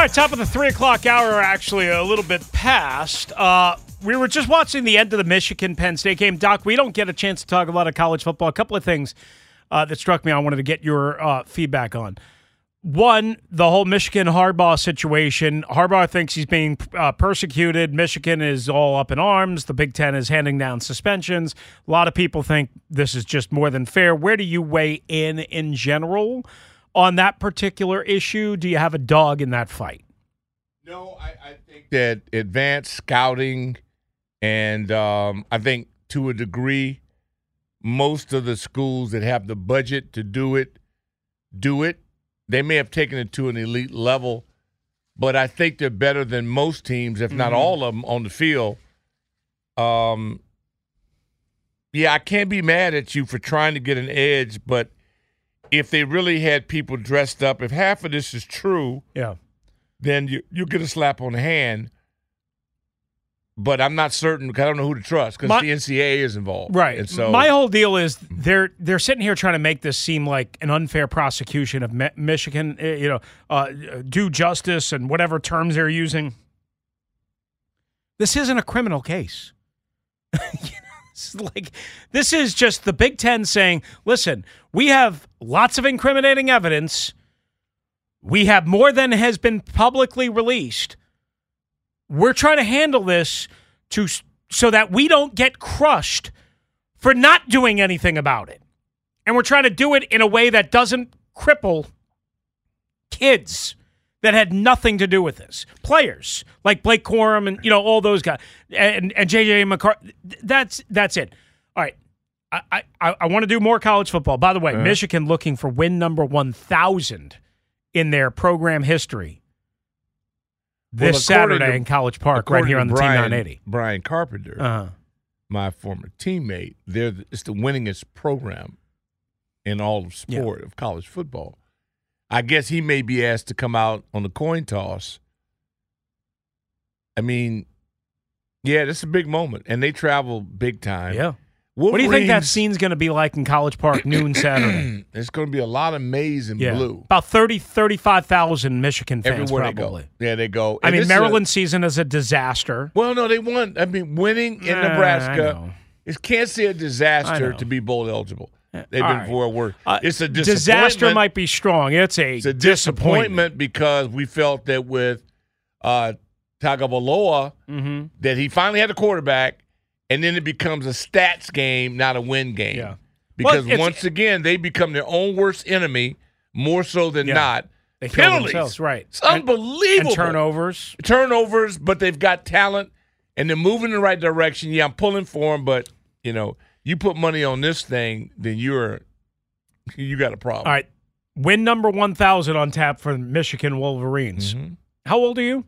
Right, top of the three o'clock hour, actually a little bit past. Uh, we were just watching the end of the Michigan Penn State game. Doc, we don't get a chance to talk a lot of college football. A couple of things uh, that struck me I wanted to get your uh, feedback on. One, the whole Michigan Harbaugh situation. Harbaugh thinks he's being uh, persecuted. Michigan is all up in arms. The Big Ten is handing down suspensions. A lot of people think this is just more than fair. Where do you weigh in in general? On that particular issue? Do you have a dog in that fight? No, I, I think that advanced scouting, and um, I think to a degree, most of the schools that have the budget to do it do it. They may have taken it to an elite level, but I think they're better than most teams, if not mm-hmm. all of them, on the field. Um, yeah, I can't be mad at you for trying to get an edge, but if they really had people dressed up, if half of this is true, yeah, then you you get a slap on the hand. But I'm not certain because I don't know who to trust because the NCAA is involved, right? And so my whole deal is they're they're sitting here trying to make this seem like an unfair prosecution of Michigan. Eh, you know, uh, do justice and whatever terms they're using. This isn't a criminal case. like this is just the Big Ten saying, listen, we have lots of incriminating evidence. We have more than has been publicly released. We're trying to handle this to so that we don't get crushed for not doing anything about it. And we're trying to do it in a way that doesn't cripple kids that had nothing to do with this. Players like Blake Corum and you know all those guys and and JJ McCarthy. That's that's it. All right. I, I, I want to do more college football. By the way, uh-huh. Michigan looking for win number 1,000 in their program history this well, Saturday to, in College Park, right here on the Brian, Team 980. Brian Carpenter, uh-huh. my former teammate, they're the, it's the winningest program in all of sport yeah. of college football. I guess he may be asked to come out on the coin toss. I mean, yeah, this is a big moment, and they travel big time. Yeah. Wolverines, what do you think that scene's going to be like in College Park noon Saturday? it's going to be a lot of maize and yeah. blue. About 30, 35,000 Michigan fans Everywhere probably. They go. Yeah, they go. And I mean, Maryland a, season is a disaster. Well, no, they won. I mean, winning in eh, Nebraska is can't say a disaster to be bowl eligible. They've been right. for a. Uh, it's a disaster might be strong. It's a, it's a disappointment. disappointment because we felt that with uh, Tagovailoa mm-hmm. that he finally had a quarterback, and then it becomes a stats game, not a win game. Yeah. Because well, once again, they become their own worst enemy more so than yeah. not. They Penalties, themselves, right? It's unbelievable. And turnovers, turnovers, but they've got talent and they're moving in the right direction. Yeah, I'm pulling for them, but you know you put money on this thing, then you're you got a problem. All right. Win number 1000 on tap for Michigan Wolverines. Mm-hmm. How old are you?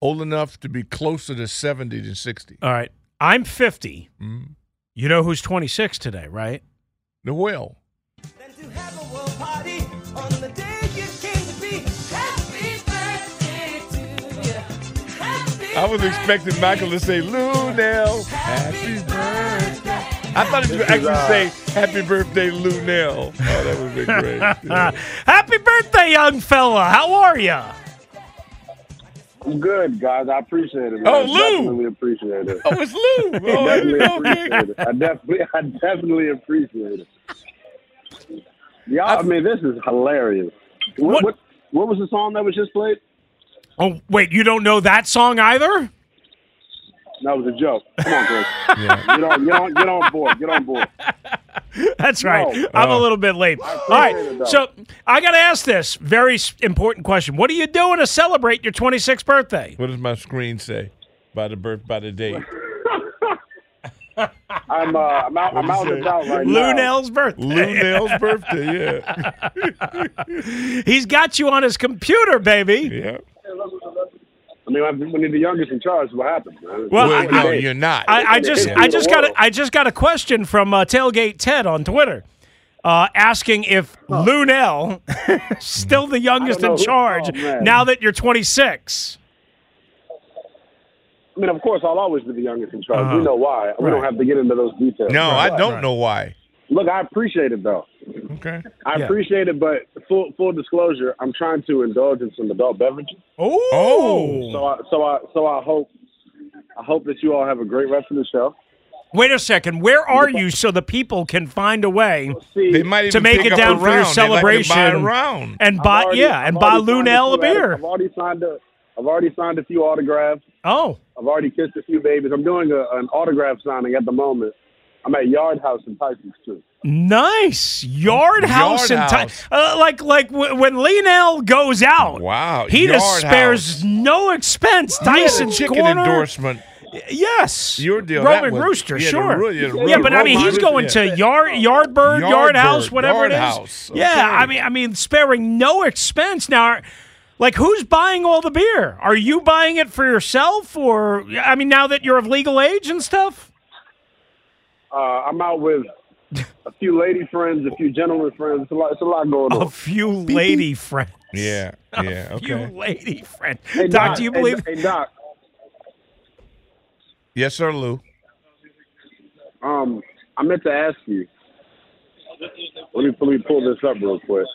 Old enough to be closer to 70 than 60. All right. I'm 50. Mm-hmm. You know who's 26 today, right? The whale. I was expecting Michael to say, Lou Nell, happy birthday. I thought he would actually uh, say, happy birthday, Lou Nell. Oh, that would be great. Yeah. happy birthday, young fella. How are you? I'm good, guys. I appreciate it. Man. Oh, Lou. I Definitely appreciate it. Oh, it's Lou. Oh, definitely appreciate it. I definitely, I definitely appreciate it. Yeah, I, I mean, this is hilarious. What, what, what was the song that was just played? Oh wait, you don't know that song either? That was a joke. Come on, Chris. yeah. Get on, get on, get on board. Get on board. That's right. No. I'm a little bit late. All right. So I got to ask this very important question. What are you doing to celebrate your 26th birthday? What does my screen say by the birth by the date? I'm uh, I'm out, I'm out and about right now. Lunell's birthday. Lunell's birthday, yeah. He's got you on his computer, baby. Yeah. I mean, I'm- when you're the youngest in charge, what happens, man? Well, Well, I- no, I- you're not. I, I just, I just got, a, I just got a question from uh, Tailgate Ted on Twitter, uh, asking if Lunell still the youngest know in who- charge oh, now that you're 26. I mean, of course, I'll always be the youngest in charge. Uh-huh. We know why. We don't have to get into those details. no, I don't know why. Look, I appreciate it though. Okay. I Yeah. appreciate it, but full full disclosure, I'm trying to indulge in some adult beverages. Oh, So I so I so I hope I hope that you all have a great rest of the show. wait a second. Where are you so the people can find a way See, They might to make it down for your round. They like buy celebration and buy, already- yeah, I've and buy already signed Lunell a beer? I've already signed a I've already signed a few autographs. Oh, I've already kissed a few babies. I'm doing a, an autograph signing at the moment. I'm at Yard House in Tyson's too. nice yard house Yard and Ty- House. uh, like like w- when Lunell goes out. Wow, he just spares House. no expense. You had a Tyson's chicken corner. endorsement. Yes, Your deal. Roman that was- Rooster, yeah, sure. Ro- yeah, the yeah, Ro- but I mean, he's Rooster, going yeah. to yard, yard bird, yard, Yard house, whatever Yard it is. House. Yeah, I mean, I mean, sparing no expense. Now, like, who's buying all the beer? Are you buying it for yourself, or I mean, now that you're of legal age and stuff? Uh, I'm out with a few lady friends, a few gentlemen friends. It's a lot. It's a lot going on. A few lady friends. Yeah, yeah, A few lady friends. Hey, Doc, do you hey, believe? Hey, Doc. Yes, sir, Lou. Um, I meant to ask you. Let me let me pull this up real quick.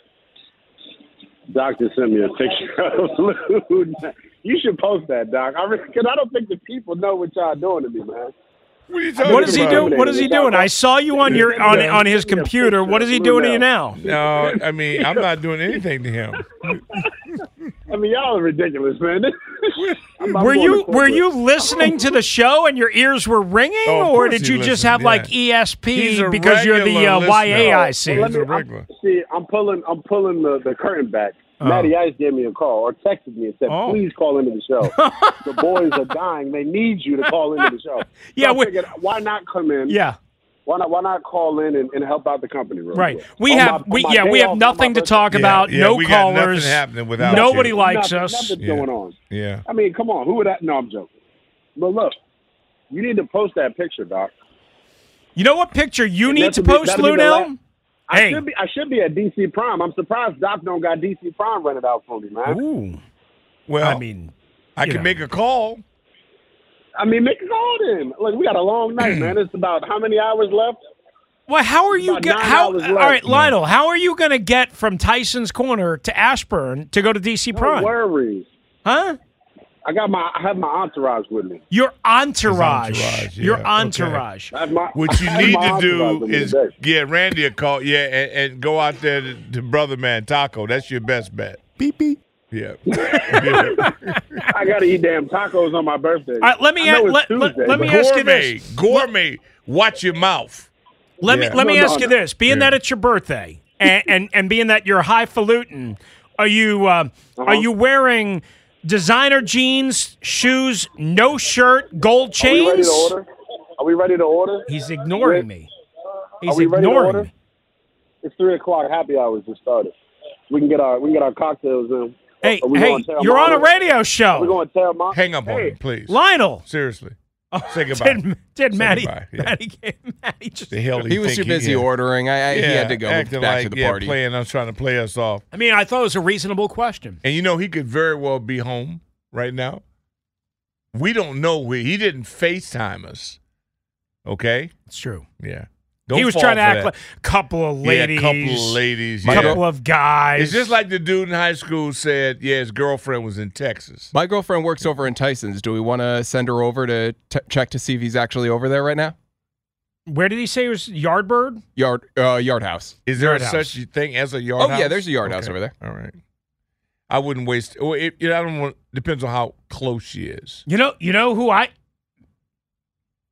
Doctor sent me a picture of Lou. You should post that, Doc. I because I don't think the people know what y'all doing to me, man. What are you What is he about? doing? What is he doing? I saw you on your on on his Send me a computer. What is he doing to you now? No, I mean, I'm not doing anything to him. I mean, y'all are ridiculous, man. I'm- I'm Were you were you listening to the show and your ears were ringing, Oh, or did you just have like yeah. He's ESP because you're the uh, listener. Well, YAIC? let me- I'm- see, I'm pulling, I'm pulling the, the curtain back. Oh. Matty Ice gave me a call or texted me and said, Oh. "Please call into the show. the boys are dying. They need you to call into the show." So Yeah, we- figured, why not come in? Yeah, Why not? Why not call in and, and help out the company? Real right. quick? We On have my- we yeah we have off, on my nothing to talk about. yeah, no we got callers. happening without Nobody you. likes Nothing- us. Nothing's Yeah. going on. Yeah. I mean, come on. Who would that? No, I'm joking. But look, you need to post that picture, Doc. You know what picture you need to a post, that'll be the Lunell? la- I Hey. should be. I should be at DC Prime. I'm surprised Doc don't got DC Prime rented out for me, man. Ooh, Well, I mean, I can know. make a call. I mean, make a call then. Look, we got a long night, man. It's about how many hours left? well, how are you? About Get, how? hours All left. right, Lionel. How are you going to get from Tyson's Corner to Ashburn to go to DC Prime? No Prime? worries. Huh? I got my. I have my entourage with me. Your entourage. entourage, Your yeah, okay. entourage. I have my, What you need to do is today. get Randy a call, yeah, and, and go out there to, to Brother Man Taco. That's your best bet. Beep beep. Yeah. Yeah. I got to eat damn tacos on my birthday. All right, let me I know a- it's let- let- me but- ask you gourmet, this. gourmet. Watch your mouth. Let Yeah. me let me No, no, ask you no. this: being Yeah. that it's your birthday, and, and and being that you're highfalutin, are you uh, Uh-huh. are you wearing designer jeans, shoes, no shirt, gold chains. Are we ready to order? Are we ready to order? He's ignoring me. He's Are we ready to order? me. It's three o'clock. Happy hours just started. We can get our we can get our cocktails in. Hey, hey, you're on a radio show. We're going to Terramana. Hang up on hey, him, please. Lionel. Seriously. Oh, Say goodbye. Did, did Say Matty, goodbye, yeah. Matty, Matty just the hell He was too busy yeah. ordering. I, I he had to go acting back like, to the yeah, party. playing us, trying to play us off. I mean, I thought it was a reasonable question. And you know, he could very well be home right now. We don't know where he didn't FaceTime us. Okay? It's true. Yeah. Don't he was fall trying to act that. like a couple of Yeah, ladies, a couple of ladies. a Yeah. couple of guys. It's just like the dude in high school said, yeah, his girlfriend was in Texas. My girlfriend works over in Tyson's. Do we want to send her over to t- check to see if he's actually over there right now? Where did he say it was Yardbird? Yard uh, yard house. Is there Yard such a thing as a yard Oh, house? yeah, there's a yard house over there. All right. I wouldn't waste. Well, it, you know, I don't want. Depends on how close she is. You know, you know who I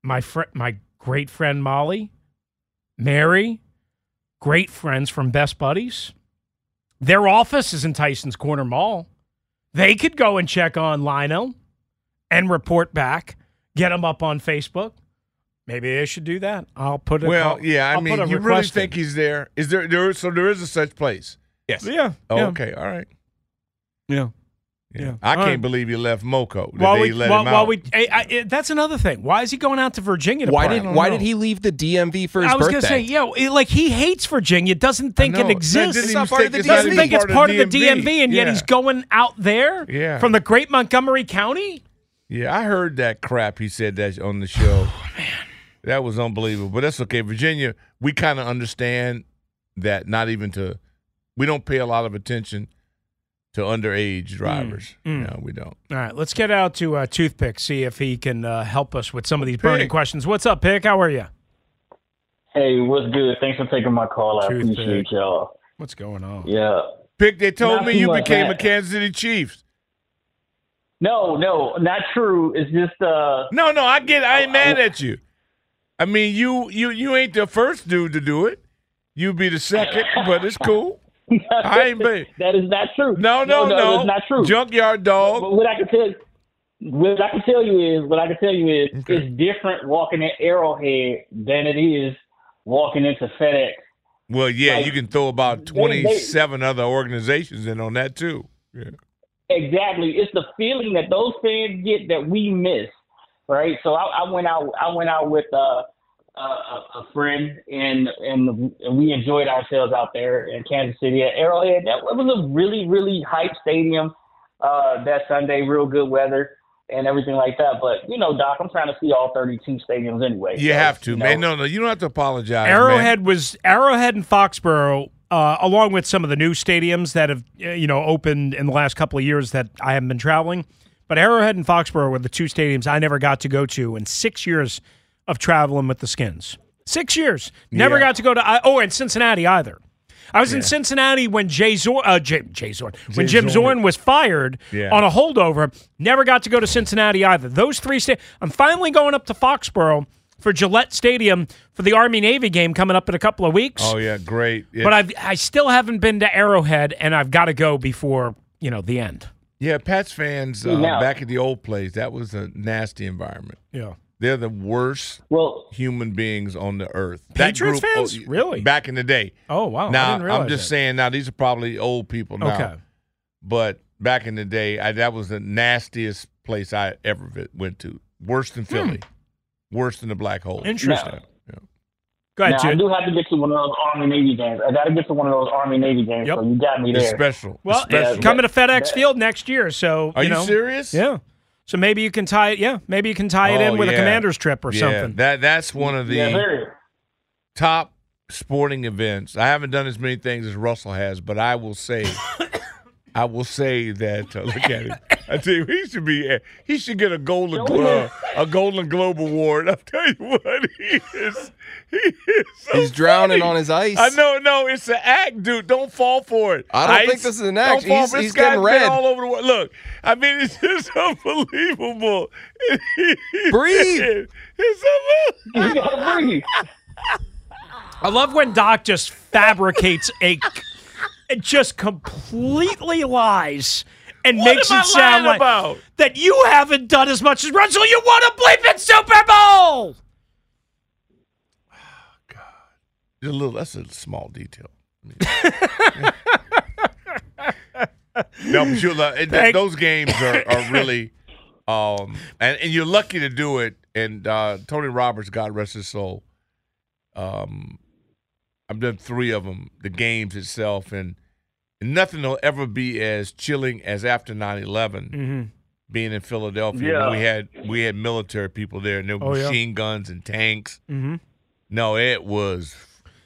my friend my great friend Molly, Mary, great friends from Best Buddies. Their office is in Tyson's Corner Mall. They could go and check on Lionel and report back, get him up on Facebook. Maybe they should do that. I'll put it. Well, I'll, yeah, I I'll mean, you really request in. think he's there? Is there there? So there is a such place. Yes. Yeah. Oh, yeah. okay, all right. Yeah. Yeah, Yeah. I All can't right. believe he left Moco. That While they we, let while, him while out. we, eh, I, I, that's another thing. Why is he going out to Virginia? To Why did Why know. did he leave the DMV for his I was birthday? gonna say, yo, it- like he hates Virginia, doesn't think it exists. didn't It's not part of the DMV. doesn't think it's part of the DMV, and yet he's going out there Yeah. from the great Montgomery County. Yeah, I heard that crap he said that on the show. Oh, man. That was unbelievable. But that's okay. Virginia, we kind of understand that not even to we don't pay a lot of attention to underage drivers. mm. No, we don't. All right, let's get out to uh, Toothpick, see if he can uh, help us with some of these burning questions. What's up, Pick? How are you? Hey, what's good? Thanks for taking my call. I appreciate y'all. What's going on? Yeah. Pick, they told Not me you much, became man. a Kansas City Chiefs. No, no, not true. It's just uh No, no, I get I ain't mad at you. I mean you you you ain't the first dude to do it. You be the second, but it's cool. I ain't bad. that is not true. No, no, no. That's not true. Junkyard dog. But what I can tell what I can tell you is what I can tell you is Okay. it's different walking at Arrowhead than it is walking into FedEx. Well, yeah, Like, you can throw about they- they- 27 other organizations in on that too. Yeah. Exactly. It's the feeling that those fans get that we miss, right? So I, I went out. I went out with uh, a, a a friend, and and we enjoyed ourselves out there in Kansas City at Arrowhead. That it was a really really hype stadium uh, that Sunday. Real good weather and everything like that. But you know, Doc, I'm trying to see all 32 stadiums anyway. You So, have to, you man. No, no, you don't have to apologize. man. Arrowhead was Arrowhead and Foxborough, uh, along with some of the new stadiums that have uh, you know opened in the last couple of years that I haven't been traveling. But Arrowhead and Foxborough were the two stadiums I never got to go to in six years of traveling with the Skins. Six years, never Yeah. got to go to. Oh, and Cincinnati either. I was in Cincinnati when Jay Zorn, uh, Jay, Jay Zorn, when Jim Zorn. Zorn was fired Yeah. on a holdover. Never got to go to Cincinnati either. Those three sta- I'm finally going up to Foxborough for Gillette Stadium for the Army Navy game coming up in a couple of weeks. Oh yeah, great. Yeah, But I've I still haven't been to Arrowhead, and I've got to go before you know the end. yeah, Pats fans uh, Now- back at the old place. That was a nasty environment. Yeah. They're the worst Well, human beings on the earth. That Patriots group- fans? oh, Really? Back in the day. Oh wow. I now didn't realize I'm just that. saying. Now these are probably old people now. Okay. But back in the day, I, that was the nastiest place I ever went to. Worse than Philly. Worse than the black hole. Hmm. Interesting. Yeah. Go ahead, now I do have to get to one of those Army Navy games. I got to get to one of those Army Navy games. Yep. So you got me It's there. special. It's Well, special. coming to FedEx that- Field next year, so Are you, know, serious? Yeah. So maybe you can tie it. Yeah, maybe you can tie it Oh, in with a commander's trip or yeah, something. That that's one of the yeah, top sporting events. I haven't done as many things as Russell has, but I will say, I will say that uh, look at him. I tell you, he should be. uh, He should get a golden uh, a Golden Globe award. I'll tell you what, he is. He is. So He's drowning funny. on his ice. I know, no, it's an act, dude. Don't fall for it. I don't Ice, think this is an act. Don't fall He's- for he's getting red. all over the world. Look, I mean, it's just unbelievable. Breathe. It's unbelievable. You gotta breathe. I love when Doc just fabricates a, it just completely lies and makes am I it sound like about? that you haven't done as much as Russell. You won a bleeping Super Bowl. A little. That's a small detail. no, but you'll, uh, it- those games are, are really, um, and, and you're lucky to do it. And uh, Tony Roberts, God rest his soul, um, I've done three of them. The games itself, and, and nothing will ever be as chilling as after 9-11 Mm-hmm. being in Philadelphia. Yeah. we had we had military people there, and there were Oh, yeah. machine guns and tanks. Mm-hmm. No, it was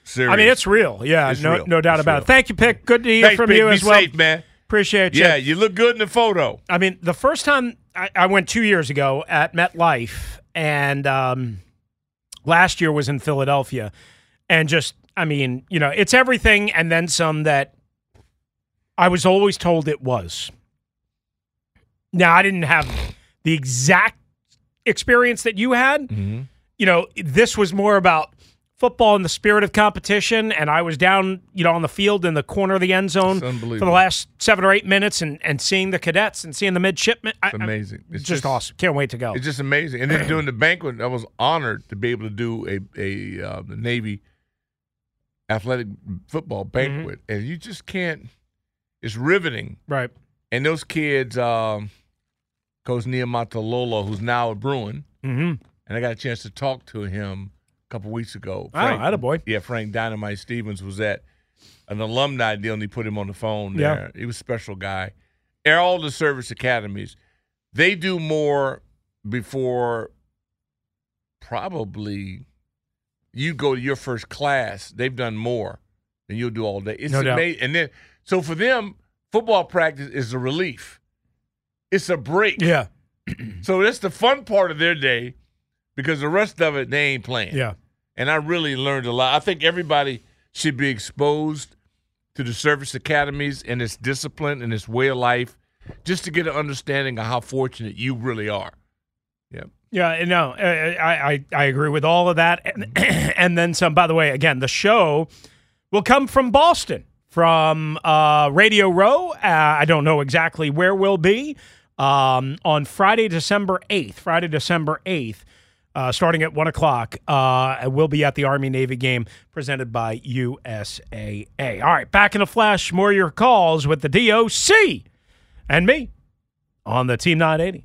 serious. I mean, it's real. Yeah, It's no, real. no doubt It's about real. it. Thank you, Pick. Good to hear Thanks, from Big. you Be as well. safe, man. Appreciate you. Yeah, you look good in the photo. I mean, the first time I, I went two years ago at MetLife, and um, last year was in Philadelphia, and just, I mean, you know, it's everything and then some that I was always told it was. Now, I didn't have the exact experience that you had. Mm-hmm. You know, this was more about football in the spirit of competition, and I was down, you know, on the field in the corner of the end zone for the last seven or eight minutes, and, and seeing the cadets and seeing the midshipmen. It's I- amazing. It's just, awesome. Can't wait to go. It's just amazing. And then doing the banquet, I was honored to be able to do a a uh, the Navy athletic football Mm-hmm. banquet, and you just can't. It's riveting. right. And those kids, um, Coach Niumatalolo, who's now a Bruin, Mm-hmm. and I got a chance to talk to him a couple weeks ago. Oh, attaboy. Yeah, Frank Dynamite Stevens was at an alumni deal, and he put him on the phone Yeah. there. He was a special guy. All the service academies, they do more before probably you go to your first class. They've done more than you'll do all day. It's No doubt. And then, so for them, football practice is a relief. It's a break. Yeah. So that's the fun part of their day because the rest of it, they ain't playing Yeah. and I really learned a lot. I think everybody should be exposed to the service academies and its discipline and its way of life, just to get an understanding of how fortunate you really are. Yeah, Yeah, no, I, I I agree with all of that, and, and then some. By the way, again, the show will come from Boston, from uh, Radio Row. Uh, I don't know exactly where we'll be um, on Friday, December eighth. Friday, December eighth. Uh, starting at one o'clock, uh, we'll be at the Army Navy game presented by USAA. All right, back in a flash. More your calls with the DOC and me on the Team 980.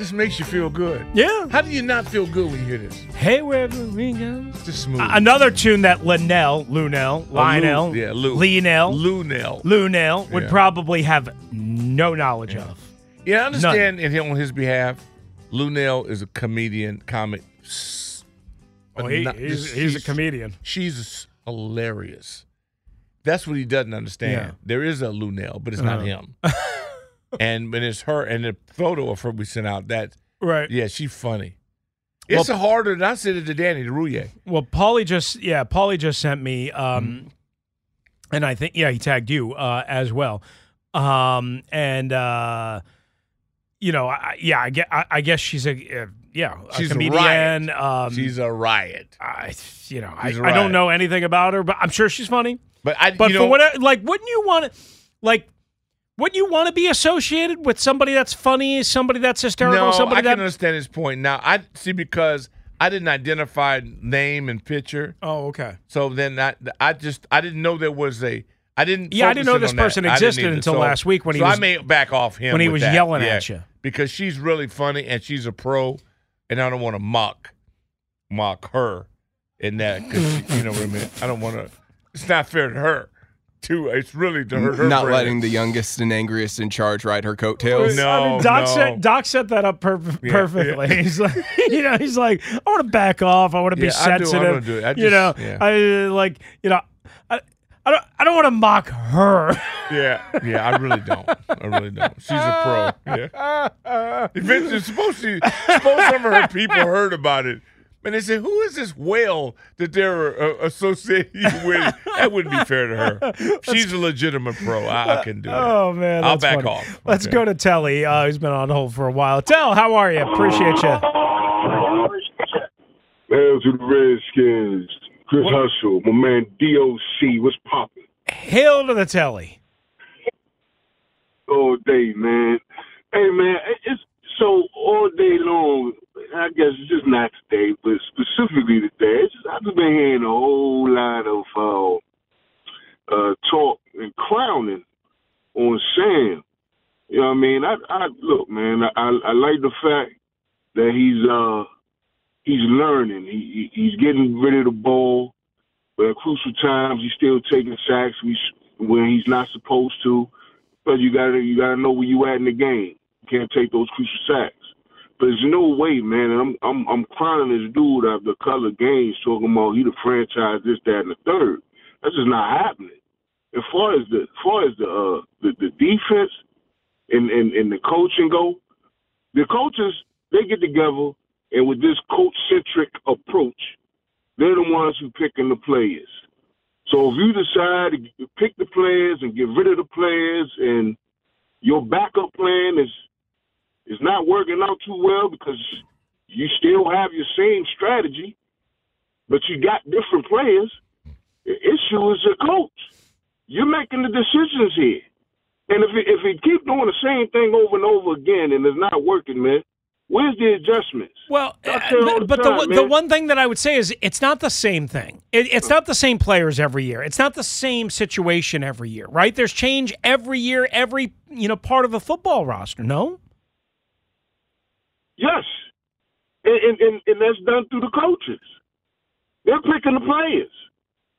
Just makes you feel good. Yeah. How do you not feel good when you hear this? Hey, wherever we go. It's just smooth. Another tune that Lynnell, Lunell, Oh, Lou- Lionel, yeah, Lou. Lionel, Lunel. Lunell would Yeah. probably have no knowledge of. Yeah, I understand him on his behalf. Lunel is a comedian, comic. Oh, he, not- he's, just- he's a comedian. She's hilarious. That's what he doesn't understand. Yeah. There is a Lunel, but it's not uh-huh. him. and when it's her, and the photo of her we sent out, that Right. yeah, she's funny. It's a harder. And I said it to Danny the Rouhier. Well, Paulie just yeah, Paulie just sent me, um, and I think yeah, he tagged you uh, as well, um, and uh, you know, I, yeah, I guess, I, I guess she's a uh, yeah, a She's a comedian. um, She's a riot. I, you know, I, I don't know anything about her, but I'm sure she's funny. But I, But for know, what, like, wouldn't you want to, like, wouldn't you want to be associated with somebody that's funny, somebody that's hysterical, no, somebody I that? can understand his point. Now I see because I didn't identify name and picture, oh, okay. so then I, I just I didn't know there was a. I didn't. Yeah, I didn't know this in on that. person existed until So- last week when he so was- I may back off him when he was that. yelling Yeah, at you. because she's really funny and she's a pro, and I don't want to mock mock her in that. 'cause she- you know what I mean? I don't want to. It's not fair to her. Too. It's really to her. her Not brand. letting the youngest and angriest in charge ride her coattails. No, I mean, Doc no. set Doc set that up per- Yeah, perfectly. He's like, you know, he's like, I want to back off. I want to be Yeah, I do. I sensitive. don't do it. I you know, yeah. I like, you know, I, I don't, I don't want to mock her. Yeah, yeah, I really don't. I really don't. She's a pro. Yeah. Eventually, supposed to, suppose some of her people heard about it, and they said, "Who is this whale that they're uh, associating with?" That wouldn't be fair to her. She's a legitimate pro. I, I can do it. Oh man, I'll that's back funny. off. Let's Okay. go to Telly. Uh, he's been on hold for a while. Tell, how are you? Appreciate you. Hail to the Redskins. Chris Hustle, my man DOC, what's poppin'? Hail to the Telly. All day, man. Hey, man, it's so all day long. I guess it's just not today, but specifically today, it's just, I've just been hearing a whole lot of uh, uh, talk and crowning on Sam. You know what I mean? I, I look, man. I, I, like the fact that he's uh he's learning. He, he he's getting rid of the ball, but at crucial times he's still taking sacks when he's not supposed to. But you gotta you gotta know where you at in the game. Can't take those crucial sacks. But there's no way, man. And I'm I'm I'm crowning this dude after the color games talking about he the franchise this, that, and the third. That's just not happening. As far as the as far as the uh the, the defense and, and and the coaching go, the coaches they get together and with this coach centric approach, they're the ones who picking the players. So if you decide to pick the players and get rid of the players and your backup plan is is not working out too well because you still have your same strategy, but you got different players. The issue is the coach. You're making the decisions here. And if he, if he keep doing the same thing over and over again and it's not working, man, where's the adjustments? Well, uh, say but the but time, the, the one thing that I would say is it's not the same thing. It, it's not the same players every year. It's not the same situation every year, right? There's change every year, every you know part of a football roster. No, Yes. And, and, and, that's done through the coaches. They're picking the players.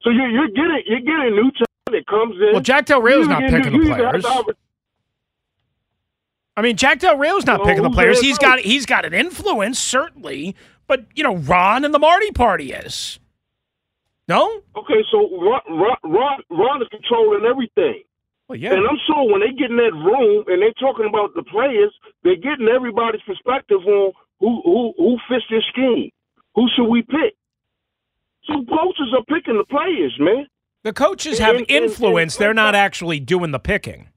So you're, you're getting you're getting new talent that comes in. well, Jack Del Rio's not picking new- the you either have players. I mean, Jack Del Rio's not picking the players. He's got he's got an influence certainly, but you know, Ron and the Marty Party is. No, Okay, so Ron, Ron, Ron, Ron is controlling everything. Well, yeah. And I'm sure when they get in that room and they're talking about the players, they're getting everybody's perspective on who who who fits this scheme. Who should we pick? So coaches are picking the players, man. The coaches have And- and- influence. and- They're not actually doing the picking.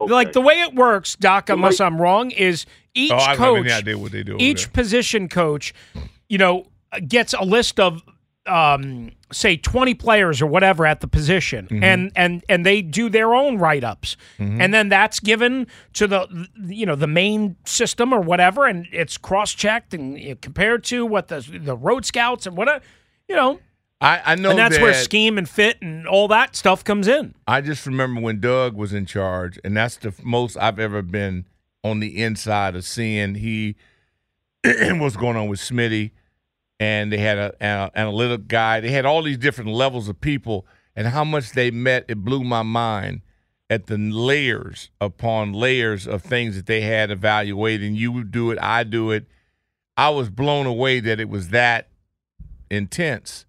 Okay. Like the way it works, Doc, unless I'm wrong, is each Oh, I have any coach, idea what they do. each there. position coach, you know, gets a list of um, say 20 players or whatever at the position Mm-hmm. and and and they do their own write-ups. And then that's given to the you know the main system or whatever and it's cross-checked and you know, compared to what the the road scouts and what you know. I, I know and that's that where scheme and fit and all that stuff comes in. I just remember when Doug was in charge, and that's the most I've ever been on the inside of seeing he what's going on with Smitty, and they had a, an analytic guy. They had all these different levels of people, and how much they met. It blew my mind at the layers upon layers of things that they had evaluating. You do it, I do it. I was blown away that it was that intense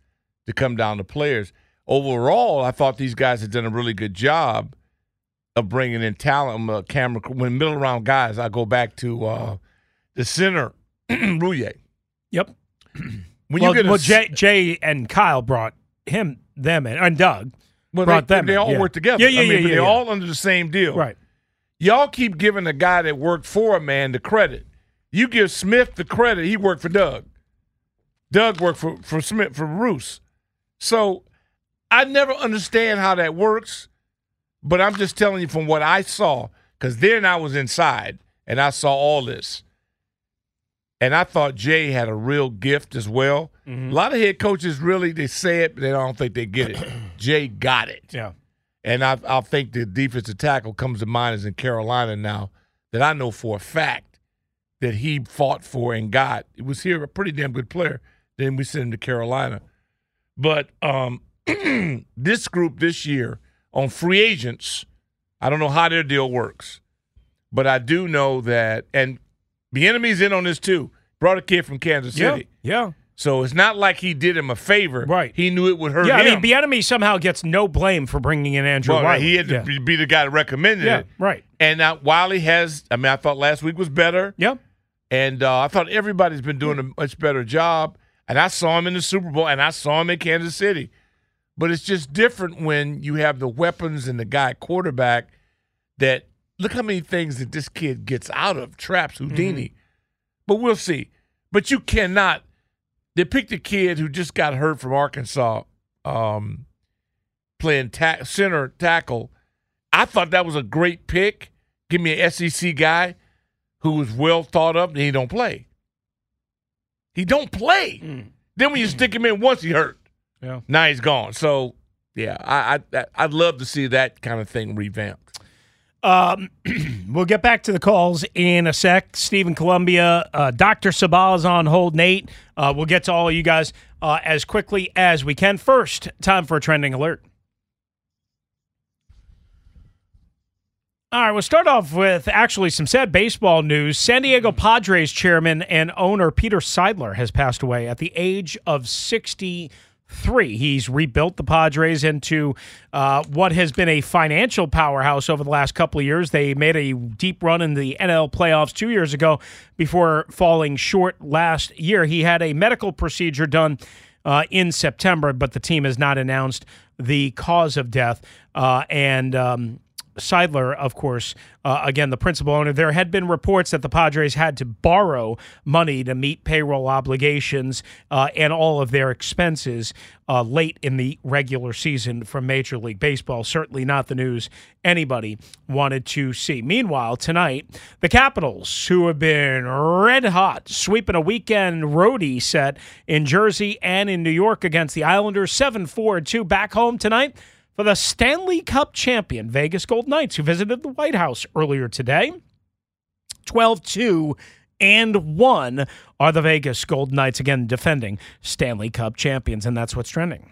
to come down to players. Overall, I thought these guys had done a really good job of bringing in talent. Camera when middle round guys, I go back to uh, the center, Roullier. yep When well, you get well s- Jay, Jay and Kyle brought him them in and Doug well, brought they, them they in, all yeah. work together. Yeah, yeah, I mean, yeah, yeah, they're yeah. all under the same deal. right Y'all keep giving the guy that worked for a man the credit. You give Smith the credit. He worked for Doug. Doug worked for for Smith for Roos. So I never understand how that works, but I'm just telling you from what I saw, because then I was inside and I saw all this. And I thought Jay had a real gift as well. A lot of head coaches really they say it, but they don't think they get it. Jay got it. yeah And I, I think the defensive tackle comes to mind is in Carolina now that I know for a fact that he fought for and got. He was here a pretty damn good player. Then we sent him to Carolina. But um, this group this year on free agents, I don't know how their deal works, but I do know that, and Bieniemy's in on this too. Brought a kid from Kansas City. yeah yeah. So it's not like he did him a favor. Right. He knew it would hurt yeah I mean the enemy somehow gets no blame for bringing in Andrew Well, Wiley he had to yeah. be, the guy that recommended yeah it. right And now Wylie has. I mean, I thought last week was better, yeah and uh, I thought everybody's been doing a much better job. And I saw him in the Super Bowl, and I saw him in Kansas City. But it's just different when you have the weapons and the guy quarterback. That look how many things that this kid gets out of traps Houdini. Mm-hmm. But we'll see. But you cannot. They picked a kid who just got hurt from Arkansas, um, playing ta- center tackle. I thought that was a great pick. Give me an SEC guy who was well thought of, and he don't play. He don't play. Mm. Then when you mm. stick him in once, he hurt. Yeah. Now he's gone. So yeah, I, I I'd love to see that kind of thing revamped. Um, we'll get back to the calls in a sec. Stephen Columbia, uh, Dr. Sabah is on hold. Nate, uh, we'll get to all of you guys uh, as quickly as we can. First, time for a trending alert. All right, we'll start off with actually some sad baseball news. San Diego Padres chairman and owner Peter Seidler has passed away at the age of 63. He's rebuilt the Padres into uh, what has been a financial powerhouse over the last couple of years. They made a deep run in the NL playoffs two years ago before falling short last year. He had a medical procedure done uh, in September, but the team has not announced the cause of death. Uh, and um, Seidler, of course, uh, again, the principal owner, there had been reports that the Padres had to borrow money to meet payroll obligations uh, and all of their expenses uh, late in the regular season from Major League Baseball. Certainly not the news anybody wanted to see. Meanwhile, tonight, the Capitals, who have been red hot, sweeping a weekend roadie set in Jersey and in New York against the Islanders, 7 4 2 back home tonight for the Stanley Cup champion Vegas Gold Knights, who visited the White House earlier today. 12 2 and 1 are the Vegas Gold Knights, again defending Stanley Cup champions, and that's what's trending.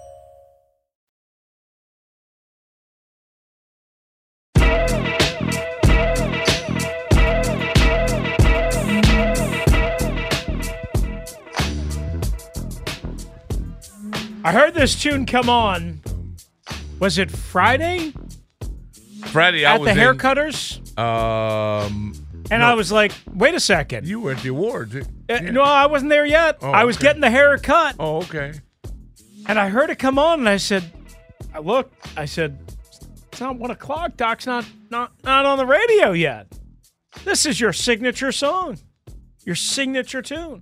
I heard this tune come on. Was it Friday Friday, I at was the in, haircutters? Um, And no. I was like, wait a second. you were at the awards. Uh, Yeah. No, I wasn't there yet. Oh, I was okay. getting the haircut. Oh, okay. And I heard it come on, and I said, I looked, I said, it's not one o'clock. Doc's not not not on the radio yet. This is your signature song, your signature tune.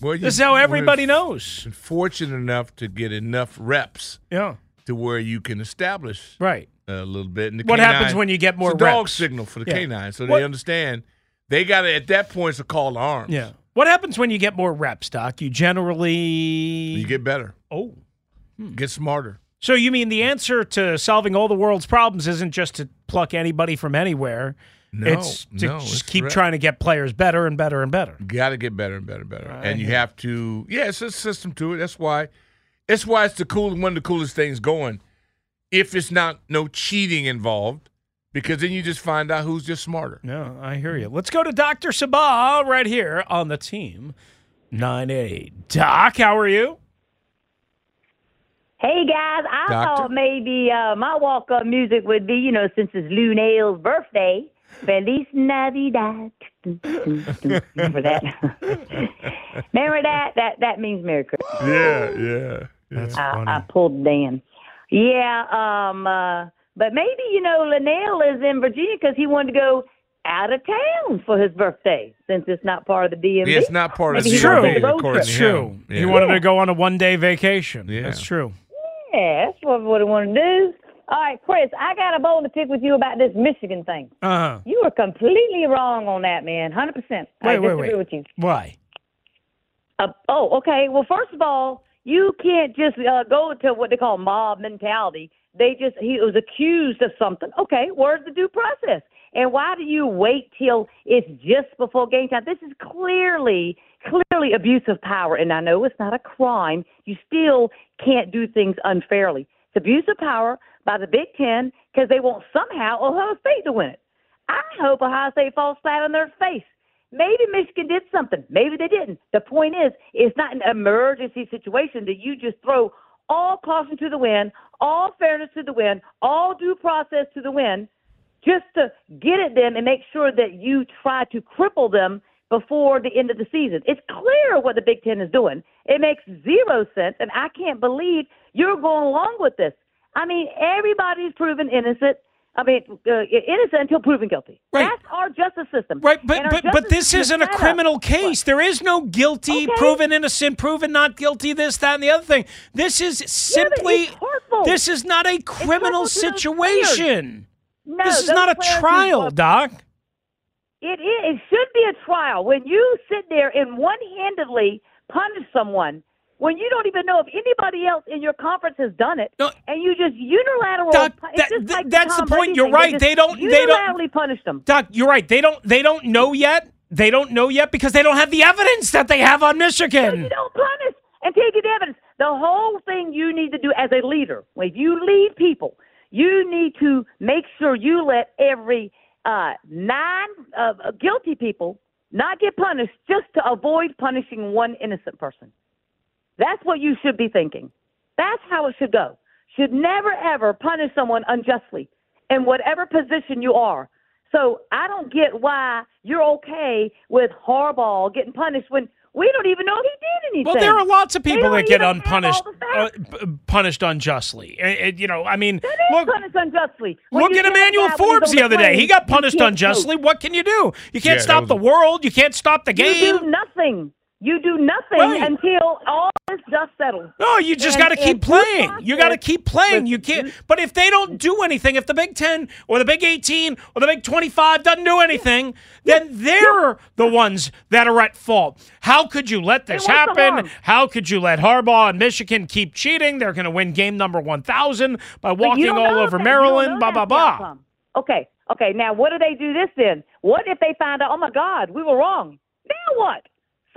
Well, you This is how everybody knows. Fortunate enough to get enough reps Yeah, to where you can establish right. a little bit. And the What happens when you get more it's a dog signal for the Yeah. canine, so What- they understand. They got to at that point. It's a call to arms. Yeah. What happens when you get more reps, Doc? You generally you get better, oh. Hmm. get smarter. So you mean the answer to solving all the world's problems isn't just to pluck anybody from anywhere? No, it's to no, just it's keep correct. trying to get players better and better and better. Got to get better and better and better, Right. and you have to. Yeah, it's a system to it. That's why. That's why it's the cool one of the coolest things going. If it's not no cheating involved, because then you just find out who's just smarter. No, I hear you. Let's go to Dr. Sabah right here on the team. 9A. Doc, how are you? Hey guys, I Doctor? thought maybe uh, my walk-up music would be, you know, since it's Lou Nail's birthday, Feliz Navidad. Remember that? Remember that? That that means Merry Christmas. Yeah, yeah. That's I, I pulled Dan. Yeah, um, uh, but maybe you know Lynnell is in Virginia because he wanted to go out of town for his birthday since it's not part of the DMV. Yeah, it's not part of Maybe the he wanted DMV, to go according That's true. him. He Yeah. wanted to go on a one day vacation. Yeah. That's true. Yeah, that's what what I want to do. All right, Chris, I got a bone to pick with you about this Michigan thing. Uh huh. You were completely wrong on that, man. Hundred percent. I Wait, wait, disagree wait. with you. Why? Uh, oh, okay. Well, first of all, you can't just uh, go to what they call mob mentality. They just he was accused of something. Okay, where's the due process? And why do you wait till it's just before game time? This is clearly, clearly abuse of power. And I know it's not a crime. You still can't do things unfairly. It's abuse of power by the Big Ten because they want somehow Ohio State to win it. I hope Ohio State falls flat on their face. Maybe Michigan did something. Maybe they didn't. The point is, it's not an emergency situation that you just throw all caution to the wind, all fairness to the wind, all due process to the wind, just to get at them and make sure that you try to cripple them before the end of the season. It's clear what the Big Ten is doing. It makes zero sense, and I can't believe you're going along with this. I mean, everybody's proven innocent. I mean, uh, innocent until proven guilty. Right. That's our justice system. Right, but but but this is isn't a criminal case. There is no guilty, Okay. proven innocent, proven not guilty. This, that, and the other thing. This is simply. hurtful. this is not a criminal hurtful to those players. situation. No, this is not a trial, Doc. It is. It should be a trial. When you sit there and one-handedly punish someone when you don't even know if anybody else in your conference has done it, No. and you just unilateral. Doc, that- just like that's the Tom point. You're right. just They don't- they don't- unilaterally punished them. Doc, you're right. They don't they don't know yet. They don't know yet because they don't have the evidence that they have on Michigan. So You don't punish until you get evidence. The whole thing you need to do as a leader, if you lead people, you need to make sure you let every uh, nine uh, guilty people not get punished just to avoid punishing one innocent person. That's what you should be thinking. That's how it should go. Should never ever punish someone unjustly in whatever position you are. So I don't get why you're okay with Harbaugh getting punished when we don't even know he did anything. Well, there are lots of people that get unpunished, uh, punished unjustly. And- and, you know, I mean, That is look, punished unjustly. When look at get Emmanuel guy when he's Forbes the other day. He got punished unjustly. coach. What can you do? You can't that stop was the world. You can't stop the game. You do nothing. You do nothing Right. until all this dust settles. No, you just got to keep playing. You got to keep playing. You can't. But if they don't do anything, if the Big Ten or the Big 18 or the Big 25 doesn't do anything, then they're the ones that are at fault. How could you let this Hey, what's the happen? How could you let Harbaugh and Michigan keep cheating? They're going to win game number 1,000 by walking all over that. Maryland. Blah blah blah. Okay, okay. Now, what do they do this then? What if they find out? Oh my God, we were wrong. Now what?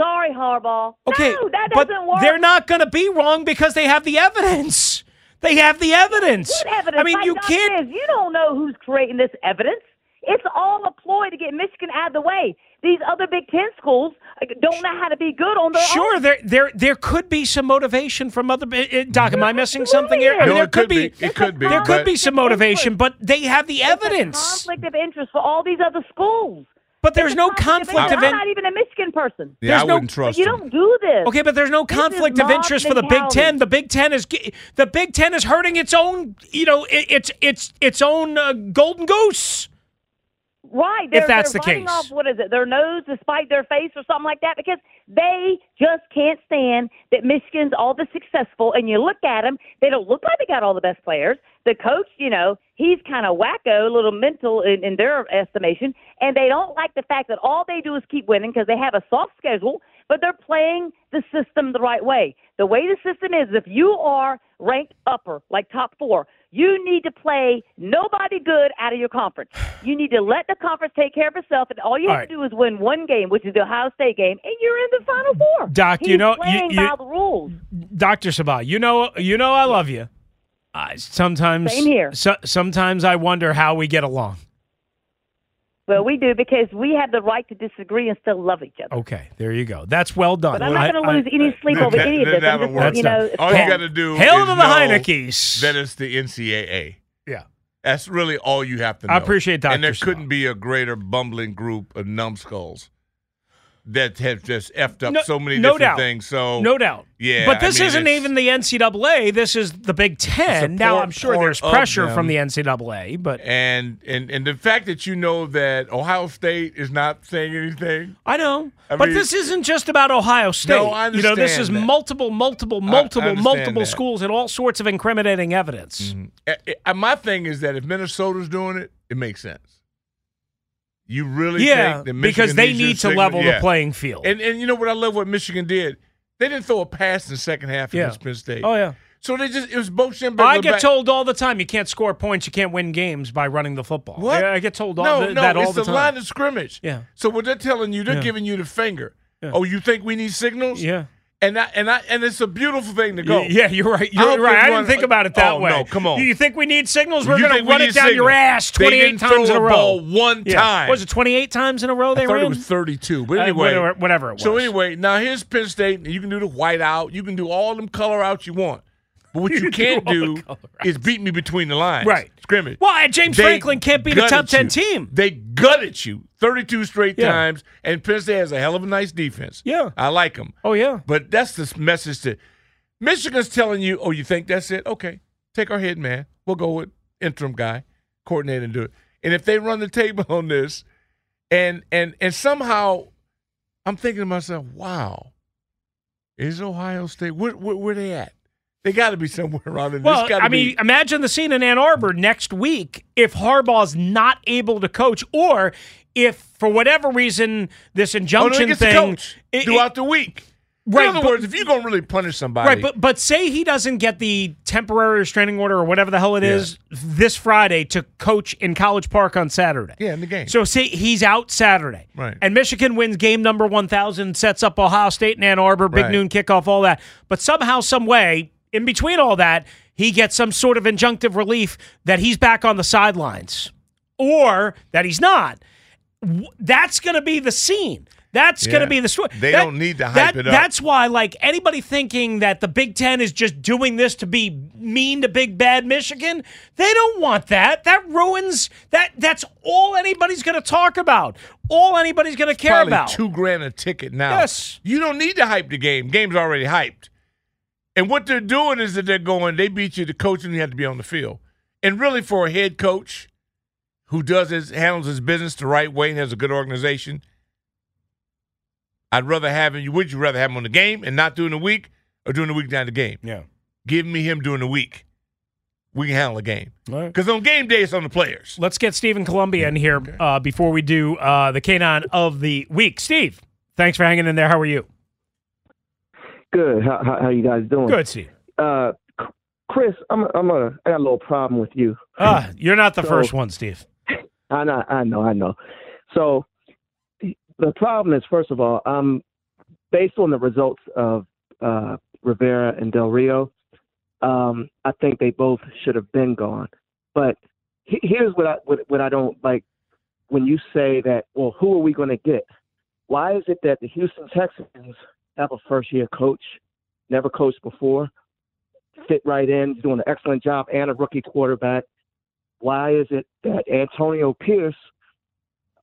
Sorry, Harbaugh. Okay, no, that but doesn't work. they're not going to be wrong because they have the evidence. They have the evidence. What evidence? I mean, Like you Doc can't. says, you don't know who's creating this evidence. It's all a ploy to get Michigan out of the way. These other Big Ten schools uh, don't know how to be good on their Sure, own. there there there could be some motivation from other. eh, Doc, am I missing something here? I No, mean, there it could be. It could be. There could be some motivation, but they have the It's a evidence. conflict of interest for all these other schools. But there's no conflict conflict of of interest. I'm not even a Michigan person. Yeah, There's I no- wouldn't trust But you him. don't do this. Okay, but there's no This is conflict of mob interest for the Big mentality. Ten. The Big Ten is ge- the Big Ten is hurting its own, you know, i- its its its own uh, golden goose. Right. If They're, that's they're the case. Off, what is it? Their nose to spite their face or something like that because they just can't stand that Michigan's all the successful. And you look at them, they don't look like they got all the best players. The coach, you know, he's kind of wacko, a little mental in, in their estimation. And they don't like the fact that all they do is keep winning because they have a soft schedule, but they're playing the system the right way. The way the system is, if you are ranked upper, like top four, you need to play nobody good out of your conference. You need to let the conference take care of itself, and all you All have right. to do is win one game, which is the Ohio State game, and you're in the Final Four. Doc, He's you know- you- playing you- by the rules. Doctor Sabah, you know, you know, I love you. I sometimes, Same here. So, sometimes I wonder how we get along. Well, we do because we have the right to disagree and still love each other. Okay, there you go. That's well done. But I'm not going to I- lose any sleep over That- any of this. That'll just, you know, done. it's All you got to do Hail is to the know Heinekes. that it's the NCAA. Yeah. That's really all you have to know. I appreciate Dr. And there Sabah. couldn't be a greater bumbling group of numbskulls that have just effed up No- so many no different doubt. things. So No doubt. Yeah, But I this mean, isn't even the NCAA. This is the Big Ten. Now, I'm sure there's pressure from the NCAA, but and and and the fact that you know that Ohio State is not saying anything. I know. I but mean- this isn't just about Ohio State. No, I understand. You know, this is that. multiple, multiple, I- I multiple, multiple that. schools and all sorts of incriminating evidence. Uh, My thing is that if Minnesota's doing it, it makes sense. You really Yeah, think that Michigan because they need to level Yeah. the playing field. And and you know what I love what Michigan did? They didn't throw a pass in the second half Yeah. against Penn State. oh yeah. So they just it was Bo Schembechler I get back- told all the time you can't score points, you can't win games by running the football. What? I, I get told all no, th- no, that all it's the the, time. line of scrimmage. Yeah. So what they're telling you, they're Yeah. giving you the finger. Yeah. Oh, you think we need signals? yeah. And I, and I and it's a beautiful thing to go. Yeah, you're right. I You're hope right. I didn't think about it that Oh, way. no, come on. You think we need signals? We're going to run it down your ass 28 times in a row. ball one Yeah. time. Was it 28 times in a row they I thought ran? it was 32. But Uh, anyway, whatever, whatever it was. So anyway, now here's Penn State. You can do the white out. You can do all them color outs you want. But what you, You can't do is beat me between the lines. Right. Scrimmage. Well, and James They Franklin can't beat a top 10 you. team. They gutted you 32 straight Yeah. times, and Penn State has a hell of a nice defense. Yeah. I like them. Oh, yeah. But that's the message to Michigan's telling you, oh, you think that's it? Okay. Take our head, man. We'll go with interim guy, coordinate and do it. And if they run the table on this, and and and somehow I'm thinking to myself, wow, is Ohio State where where, where they at? They got to be somewhere around it. Well, I mean, be- imagine the scene in Ann Arbor next week if Harbaugh's not able to coach, or if for whatever reason this injunction thing to it- throughout the week. Right, In other but- words, if you're gonna really punish somebody, Right, but but say he doesn't get the temporary restraining order or whatever the hell it Yeah. is this Friday to coach in College Park on Saturday. yeah, in the game. So say he's out Saturday, Right. And Michigan wins game number one thousand, sets up Ohio State and Ann Arbor, big Right. noon kickoff, all that. But somehow, some way, in between all that, he gets some sort of injunctive relief that he's back on the sidelines, or that he's not. That's going to be the scene. That's going to be the story. They That- don't need to hype that- it up. That's why, like anybody thinking that the Big Ten is just doing this to be mean to Big Bad Michigan, they don't want that. That ruins that. That's all anybody's going to talk about. All anybody's going to care Probably about. two grand a ticket now. Yes. you don't need to hype the game. Game's already hyped. And what they're doing is that they're going. They beat you. to coach and you have to be on the field. And really, for a head coach who does his handles his business the right way and has a good organization, I'd rather have him. Would you rather have him on the game and not during the week, or during the week down the game? yeah. Give me him during the week. We can handle the game. All right. Because on game day, it's on the players. Let's get Stephen Columbia in here uh, before we do uh, the canine of the week. Steve, thanks for hanging in there. How are you? Good. How, how, how you guys doing? Good, Steve. Uh, Chris, I'm I'm a I got a little problem with you. Uh, you're not the So- first one, Steve. I know, I know, I know. So the problem is, first of all, um, based on the results of uh, Rivera and Del Rio, um, I think they both should have been gone. But he- here's what I what, what I don't like when you say that. Well, who are we going to get? Why is it that the Houston Texans have a first year coach, never coached before, fit right in, doing an excellent job, and a rookie quarterback? Why is it that Antonio Pierce,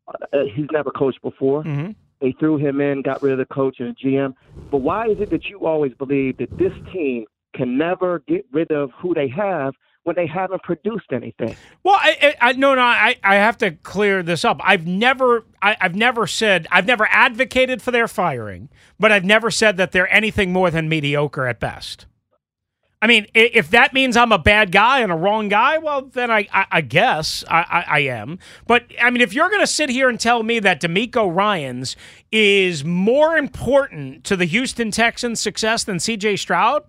uh, he's never coached before? Mm-hmm. They threw him in, got rid of the coach and the GM. But why is it that you always believe that this team can never get rid of who they have when they haven't produced anything? Well, I, I, no, no, I, I have to clear this up. I've never, I, I've never said, I've never advocated for their firing, but I've never said that they're anything more than mediocre at best. I mean, if that means I'm a bad guy and a wrong guy, well, then I, I, I guess I, I, I am. But I mean, if you're going to sit here and tell me that DeMeco Ryans is more important to the Houston Texans' success than C.J. Stroud,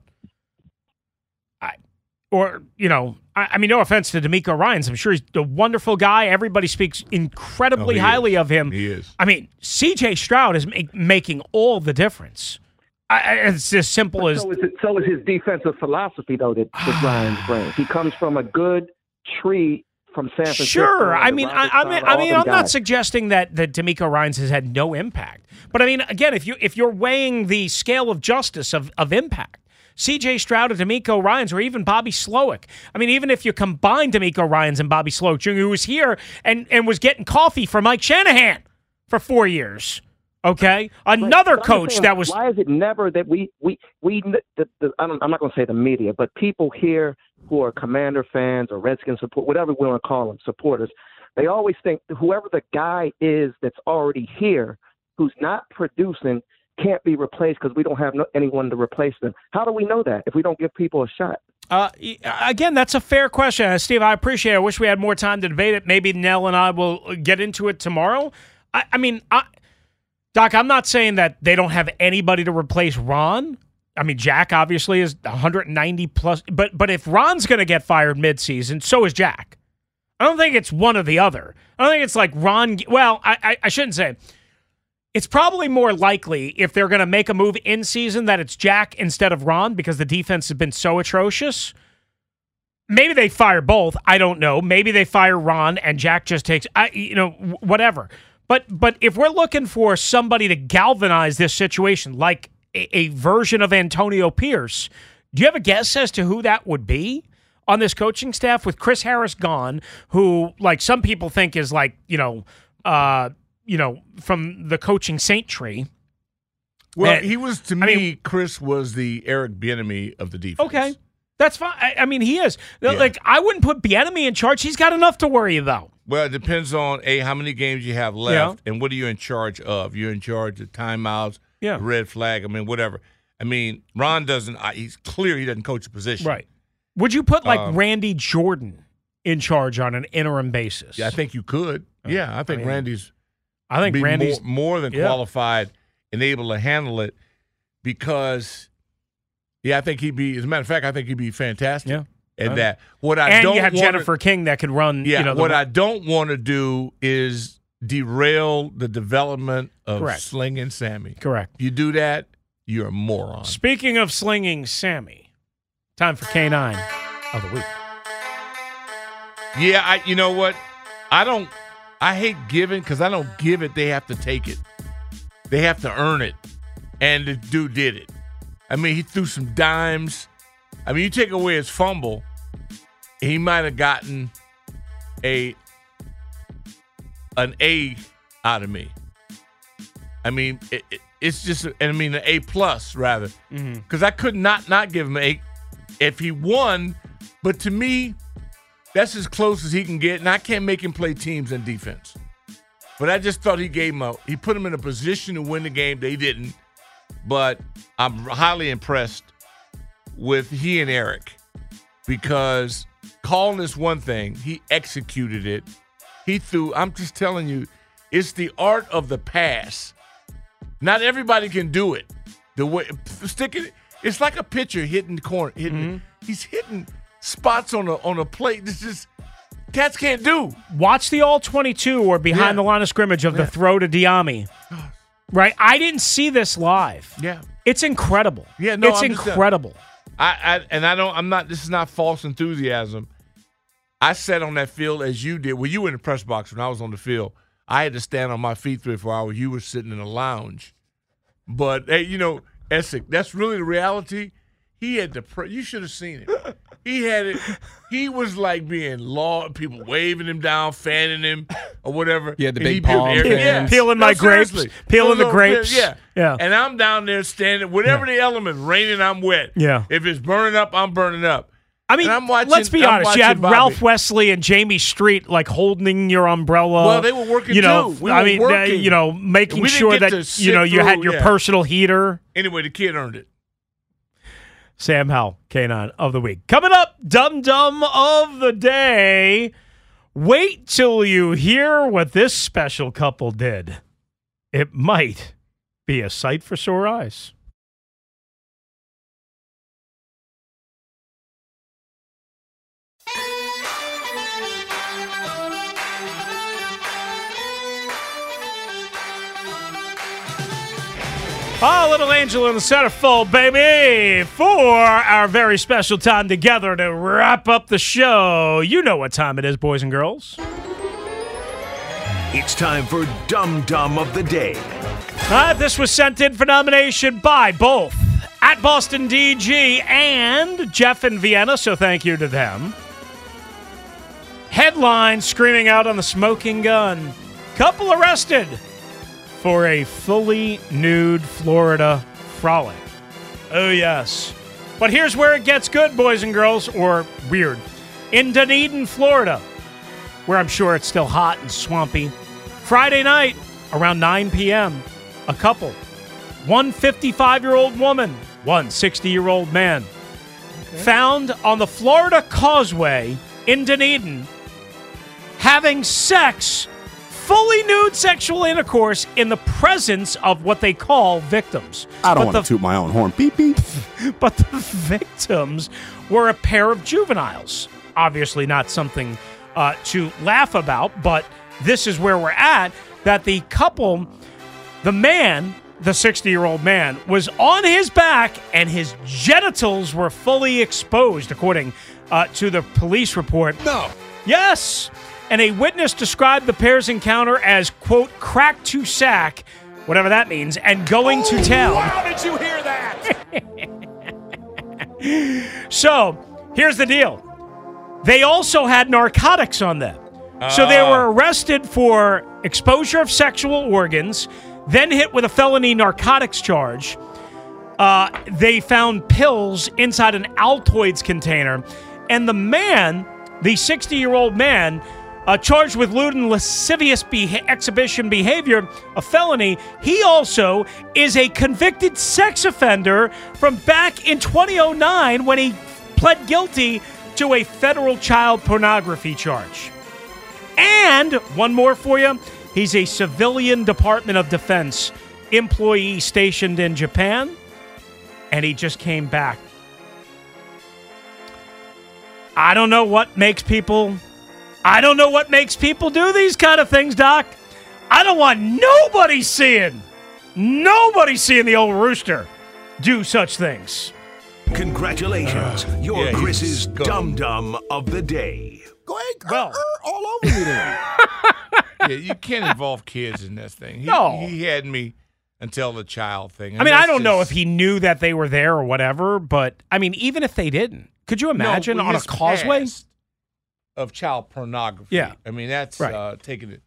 or you know, I, I mean, no offense to DeMeco Ryans, I'm sure he's a wonderful guy. Everybody speaks incredibly Oh, highly is. of him. He is. I mean, C.J. Stroud is make, making all the difference. I, I- it's as simple as So is, it, so is his defensive philosophy, though, that, that Ryans brings. He comes from a good tree from San Francisco. Sure. I mean, I, I mean, I mean, I'm not suggesting that that DeMeco Ryans has had no impact, but I mean, again, if you if you're weighing the scale of justice of of impact, C.J. Stroud and DeMeco Ryans, or even Bobby Slowik. I mean, even if you combine DeMeco Ryans and Bobby Slowik Jr., who was here and and was getting coffee for Mike Shanahan for four years. Okay, another coach saying, that was Why is it never that we we we the, the, I don't, I'm not going to say the media, but people here who are Commander fans or Redskin support, whatever we want to call them, supporters, they always think whoever the guy is that's already here, who's not producing, can't be replaced because we don't have no, anyone to replace them. How do we know that if we don't give people a shot? Uh, again, that's a fair question, uh, Steve. I appreciate. it. I wish we had more time to debate it. Maybe Nell and I will get into it tomorrow. I, I mean, I, Doc, I'm not saying that they don't have anybody to replace Ron. I mean, Jack obviously is 190 plus, but but if Ron's going to get fired midseason, so is Jack. I don't think it's one or the other. I don't think it's like Ron. Well, I, I, I shouldn't say. It's probably more likely if they're going to make a move in season that it's Jack instead of Ron because the defense has been so atrocious. Maybe they fire both. I don't know. Maybe they fire Ron and Jack just takes. I, you know, whatever. But but if we're looking for somebody to galvanize this situation, like a, a version of Antonio Pierce, do you have a guess as to who that would be? on this coaching staff with Chris Harris gone, who like some people think is like you know, uh, you know, from the coaching saint tree. Well, And- he was to I me. mean- Chris was the Eric Bieniemy of the defense. Okay, that's fine. I, I mean, he is Yeah. like I wouldn't put Bieniemy in charge. He's got enough to worry about. Well, it depends on a how many games you have left and what are you in charge of. You're in charge of timeouts, Yeah. red flag. I mean, whatever. I mean, Ron doesn't. He's clear he doesn't coach a position. Right. Would you put like Um, Randy Jordan in charge on an interim basis? Yeah, I think you could. Yeah, I think mean, Randy's. I think Randy's more, more than yeah. qualified and able to handle it because, yeah, I think he'd be. As a matter of fact, I think he'd be fantastic. Yeah. At Uh, that, what I and don't you have wanna- Jennifer King that could run. Yeah, you know, the- what I don't want to do is derail the development of Correct. Sling and Sammy. correct. You do that, you're a moron. Speaking of slinging Sammy, time for K nine of the week. Yeah, I. You know what? I don't. I hate giving because I don't give it. They have to take it. They have to earn it, and the dude did it. I mean, he threw some dimes. I mean, you take away his fumble, he might have gotten a an A out of me. I mean, it, it- it's just. I mean, an A plus rather, mm-hmm. because I could not not give him an A if he won. But to me, that's as close as he can get, and I can't make him play teams and defense. But I just thought he gave him a he put him in a position to win the game. They didn't, but I'm highly impressed with he and Eric because calling is one thing. He executed it. He threw. I'm just telling you, it's the art of the pass. Not everybody can do it. The way stick it. It's like a pitcher hitting the corner. Hitting. Mm-hmm. He's hitting spots on a on a plate. This is cats can't do. Watch the all twenty two or behind Yeah. the line of scrimmage of the throw to Dyami. Right, I didn't see this live. Yeah. It's incredible. Yeah, no, it's I'm just, uh, incredible. I, I and I don't. I'm not. This is not false enthusiasm. I sat on that field as you did. Well, you were in the press box when I was on the field. I had to stand on my feet three or four hours. You were sitting in a lounge. But hey, you know, Essex, that's really the reality. He had the. Pre- you should have seen it. He had it. He was like being law. People waving him down, fanning him, or whatever. Yeah, the And big built palm air- fans. Yeah. Peeling my grapes. seriously. Peeling the Those little- grapes. Yeah. Yeah. And I'm down there standing. Whatever the element, raining, I'm wet. Yeah. If it's burning up, I'm burning up. I mean, I'm watching- let's be I'm honest. You had Bobby. Ralph Wesley and Jamie Street like holding your umbrella. Well, they were working You know, too. We I were mean, working. you know, making sure that you know sit you had your yeah. personal heater. Anyway, the kid earned it. Sam Howell, K9 of the week. Coming up, Dum Dum of the Day. Wait till you hear what this special couple did. It might be a sight for sore eyes. Ah, little angel in the centerfold, baby, for our very special time together to wrap up the show. You know what time it is, boys and girls. It's time for Dum Dum of the Day. Uh, this was sent in for nomination by both at Boston DG and Jeff in Vienna, so thank you to them. Headline screaming out on the smoking gun. Couple arrested for a fully nude Florida frolic. Oh, yes. But here's where it gets good, boys and girls, or weird. In Dunedin, Florida, where I'm sure it's still hot and swampy, Friday night around 9 p.m., a couple, one 55 year old woman, one 60 year old man, found on the Florida Causeway in Dunedin having sex, fully nude sexual intercourse in the presence of what they call victims. I don't But want to toot my own horn. Beep beep. but the victims were a pair of juveniles. Obviously, not something uh, to laugh about, but this is where we're at. That the couple, the man, the 60 year old man, was on his back and his genitals were fully exposed, according uh, to the police report. No. Yes. And a witness described the pair's encounter as, quote, crack to sack, whatever that means, and going to town. How did you hear that? So here's the deal they also had narcotics on them. So they were arrested for exposure of sexual organs, then hit with a felony narcotics charge. Uh, they found pills inside an Altoids container. And the man, the 60 year old man, uh, charged with lewd and lascivious exhibition behavior, a felony. He also is a convicted sex offender from back in 2009 when he pled guilty to a federal child pornography charge. And one more for you he's a civilian Department of Defense employee stationed in Japan, and he just came back. I don't know what makes people. I don't know what makes people do these kind of things, Doc. I don't want nobody seeing, nobody seeing the old rooster do such things. Congratulations, uh, you're yeah, Chris's dum dum of the day. Go ahead, Well. all over me then. yeah, you can't involve kids in this thing. He, No. he had me until the child thing. I mean, I don't know if he knew that they were there or whatever, but I mean, even if they didn't, could you imagine No, on a causeway? past of child pornography. Yeah. I mean that's Right. uh, taking it.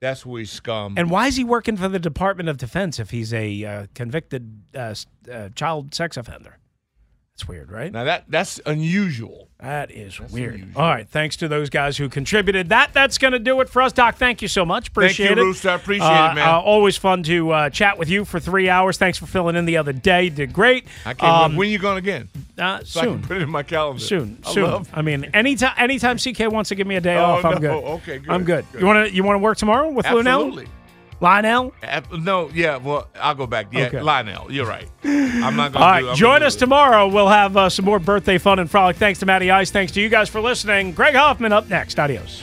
That's where he's scum. And why is he working for the Department of Defense if he's a uh, convicted uh, uh, child sex offender? That's weird, right? now that that's unusual. That is weird. unusual. All right, thanks to those guys who contributed. That that's going to do it for us, Doc. Thank you so much. Appreciate Thank you, it. Rooster. I appreciate Uh, it, man. uh, always fun to uh, chat with you for three hours. Thanks for filling in the other day. You did great. I can't. Um, when you going again? uh, So I can soon. put it in my calendar. Soon, I soon. love- I mean, anytime, anytime CK wants to give me a day Oh, off, I'm no. good. Okay, good, I'm good. good. You want to, you want to work tomorrow with Lynnell? Absolutely. Lynnell? No, yeah. Well, I'll go back. Yeah, Okay. Lynnell, you're right. I'm not All going to. right, do, join us tomorrow. We'll have uh, some more birthday fun and frolic. Thanks to Matty Ice. Thanks to you guys for listening. Greg Hoffman up next. Adios.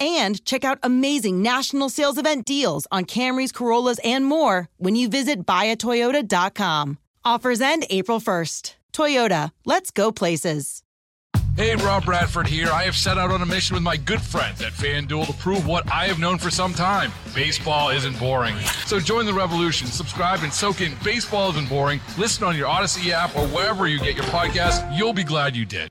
and check out amazing national sales event deals on Camrys, Corollas, and more when you visit buyatoyota.com. Offers end April 1st. Toyota, let's go places. Hey, Rob Bradford here. I have set out on a mission with my good friends at FanDuel to prove what I have known for some time baseball isn't boring. So join the revolution. Subscribe and soak in Baseball Isn't Boring. Listen on your Odyssey app or wherever you get your podcast. You'll be glad you did.